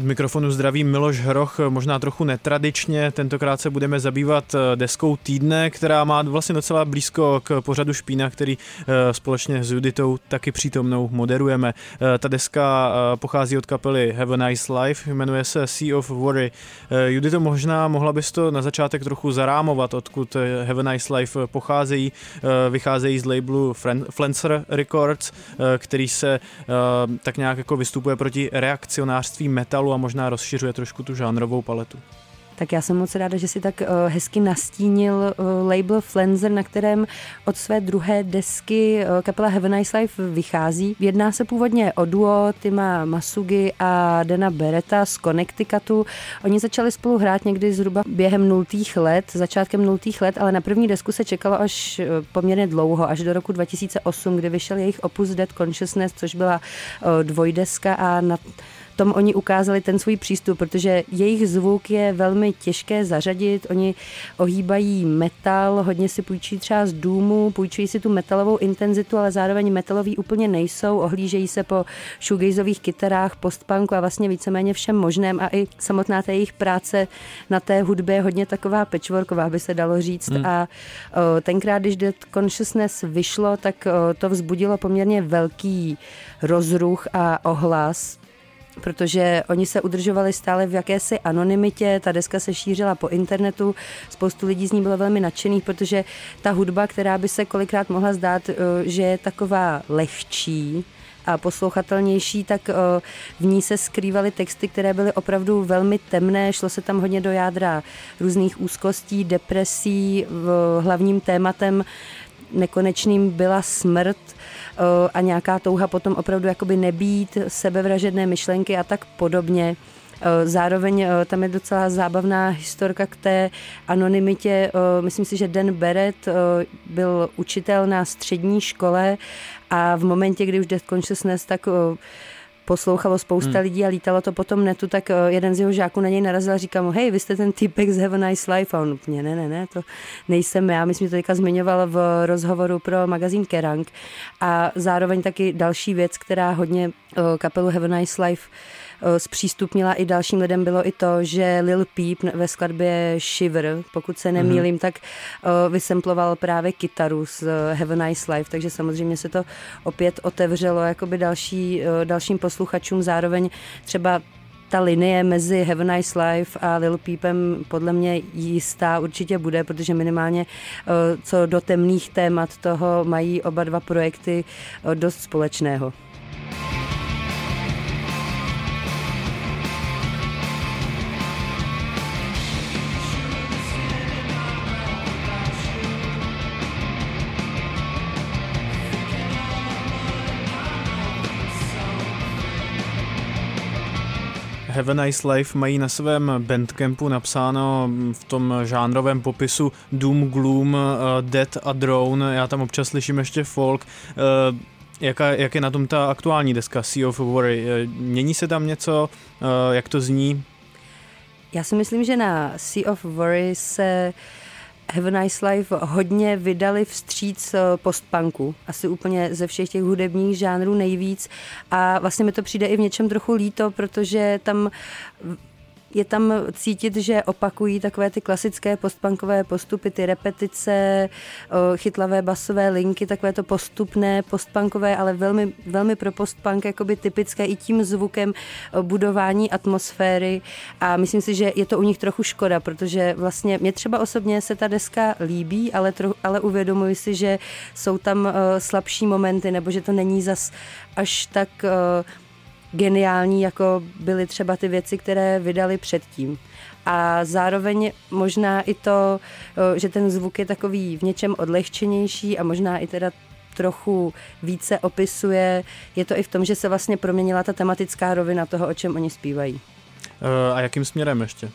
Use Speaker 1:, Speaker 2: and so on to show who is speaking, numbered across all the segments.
Speaker 1: Od mikrofonu zdraví Miloš Hroch, možná trochu netradičně. Tentokrát se budeme zabývat eh, deskou týdne, která má vlastně docela blízko k pořadu Špína, který eh, společně s Juditou taky přítomnou moderujeme. Eh, ta deska pochází od kapely Have a Nice Life, jmenuje se Sea of Worry. Judito, možná mohla bys to na začátek trochu zarámovat, odkud Have a Nice Life pocházejí. Vycházejí z labelu Flencer Records, který se tak nějak jako vystupuje proti reakcionářství metalu a možná rozšiřuje trošku tu žánrovou paletu.
Speaker 2: Tak já jsem moc ráda, že si tak uh, hezky nastínil uh, label Flenzer, na kterém od své druhé desky uh, kapela Have a Nice Life vychází. Jedná se původně o duo Tima Masugi a Dana Beretta z Connecticutu. Oni začali spolu hrát někdy zhruba během nultých let, začátkem nultých let, ale na první desku se čekalo až poměrně dlouho, až do roku 2008, kdy vyšel jejich opus Dead Consciousness, což byla dvojdeska a na tom oni ukázali ten svůj přístup, protože jejich zvuk je velmi těžké zařadit. Oni ohýbají metal, hodně si půjčí třeba z důmu, půjčují si tu metalovou intenzitu, ale zároveň metaloví úplně nejsou. Ohlížejí se po shoegazových kytarách, postpunku a vlastně víceméně všem možném a i samotná ta jejich práce na té hudbě je hodně taková patchworková, by se dalo říct. Hmm. A o, tenkrát, když Dead Consciousness vyšlo, tak o, to vzbudilo poměrně velký rozruch a ohlas protože oni se udržovali stále v jakési anonymitě, ta deska se šířila po internetu, spoustu lidí z ní bylo velmi nadšených, protože ta hudba, která by se kolikrát mohla zdát, eh, že je taková lehčí, a poslouchatelnější, tak eh, v ní se skrývaly texty, které byly opravdu velmi temné, šlo se tam hodně do jádra různých úzkostí, depresí, hlavním tématem nekonečným byla smrt eh, a nějaká touha potom opravdu jakoby nebýt, sebevražedné myšlenky a tak podobně. Eh, zároveň eh, tam je docela zábavná historka k té anonymitě. Myslím si, že Dan Barrett byl učitel na střední škole a v momentě, kdy už Death Consciousness, tak poslouchalo spousta hmm. lidí a lítalo to potom netu, tak eh, jeden z jeho žáků na něj narazil a říkal mu, hej, vy jste ten typek z Have a Nice Life. A on úplně, ne, ne, ne, to nejsem já. Myslím, že to teďka zmiňoval v rozhovoru pro magazín Kerrang. A zároveň taky další věc, která hodně eh, kapelu Have a Nice Life zpřístupnila i dalším lidem, bylo i to, že Lil Peep ve skladbě Shiver, pokud se nemýlím, mm-hmm. tak eh, vysemploval právě kytaru z eh, Have a Nice Life, takže samozřejmě se to opět otevřelo jakoby další, dalším posluchačům, zároveň třeba ta linie mezi Have a Nice Life a Lil Peepem podle mě jistá určitě bude, protože minimálně co do temných témat toho mají oba dva projekty dost společného.
Speaker 1: Have a Nice Life mají na svém bandcampu napsáno v tom žánrovém popisu Doom, Gloom, uh, Dead a Drone. Já tam občas slyším ještě folk. Uh, Jaká, jak je na tom ta aktuální deska Sea of Worry? Eh, mění se tam něco? Jak to zní?
Speaker 2: Já si myslím, že na Sea of Worry se uh, Have a Nice Life hodně vydali vstříc eh, postpunku. Asi úplně ze všech těch hudebních žánrů nejvíc. A vlastně mi to přijde i v něčem trochu líto, protože tam je tam cítit, že opakují takové ty klasické postpunkové postupy, ty repetice, chytlavé basové linky, takové to postupné postpunkové, ale velmi, velmi pro postpunk jakoby typické i tím zvukem budování atmosféry. A myslím si, že je to u nich trochu škoda, protože vlastně mě třeba osobně se ta deska líbí, ale, tro, ale uvědomuji si, že jsou tam slabší momenty nebo že to není zas až tak geniální, jako byly třeba ty věci, které vydali předtím. A zároveň možná i to, že ten zvuk je takový v něčem odlehčenější a možná i teda trochu více opisuje. Je to i v tom, že se vlastně proměnila ta tematická rovina toho, o čem oni zpívají.
Speaker 1: A jakým směrem ještě?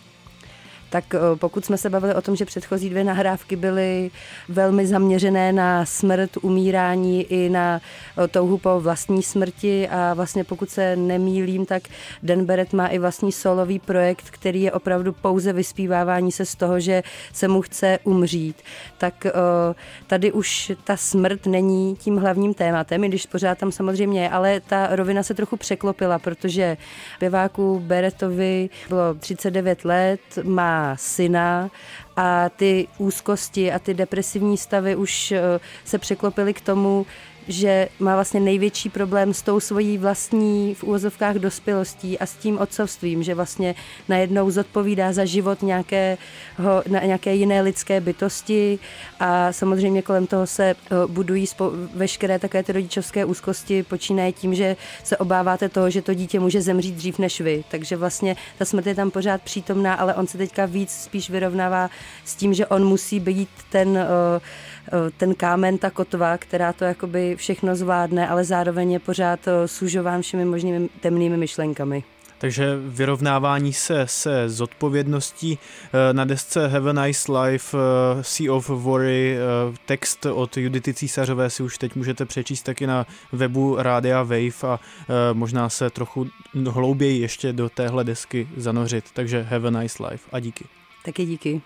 Speaker 2: Tak eh, pokud jsme se bavili o tom, že předchozí dvě nahrávky byly velmi zaměřené na smrt, umírání i na eh, touhu po vlastní smrti a vlastně pokud se nemýlím, tak Dan Barrett má i vlastní solový projekt, který je opravdu pouze vyspívávání se z toho, že se mu chce umřít. Tak tady už ta smrt není tím hlavním tématem, i když pořád tam samozřejmě je, ale ta rovina se trochu překlopila, protože zpěváku Beretovi bylo 39 let, má syna a ty úzkosti a ty depresivní stavy už eh, se překlopily k tomu, že má vlastně největší problém s tou svojí vlastní v úvozovkách dospělostí a s tím otcovstvím, že vlastně najednou zodpovídá za život nějakého, na nějaké jiné lidské bytosti a samozřejmě kolem toho se eh, budují spo, veškeré také ty rodičovské úzkosti, počínaje tím, že se obáváte toho, že to dítě může zemřít dřív než vy. Takže vlastně ta smrt je tam pořád přítomná, ale on se teďka víc spíš vyrovnává s tím, že on musí být ten, eh, ten kámen, ta kotva, která to jakoby všechno zvládne, ale zároveň je pořád eh, sužován všemi možnými temnými myšlenkami.
Speaker 1: Takže vyrovnávání se se zodpovědností eh, na desce Have a Nice Life, eh, Sea of Worry, text od Judity Císařové si už teď můžete přečíst taky na webu Rádia Wave a možná se trochu hlouběji ještě do téhle desky zanořit. Takže Have a Nice Life a díky.
Speaker 2: Taky díky.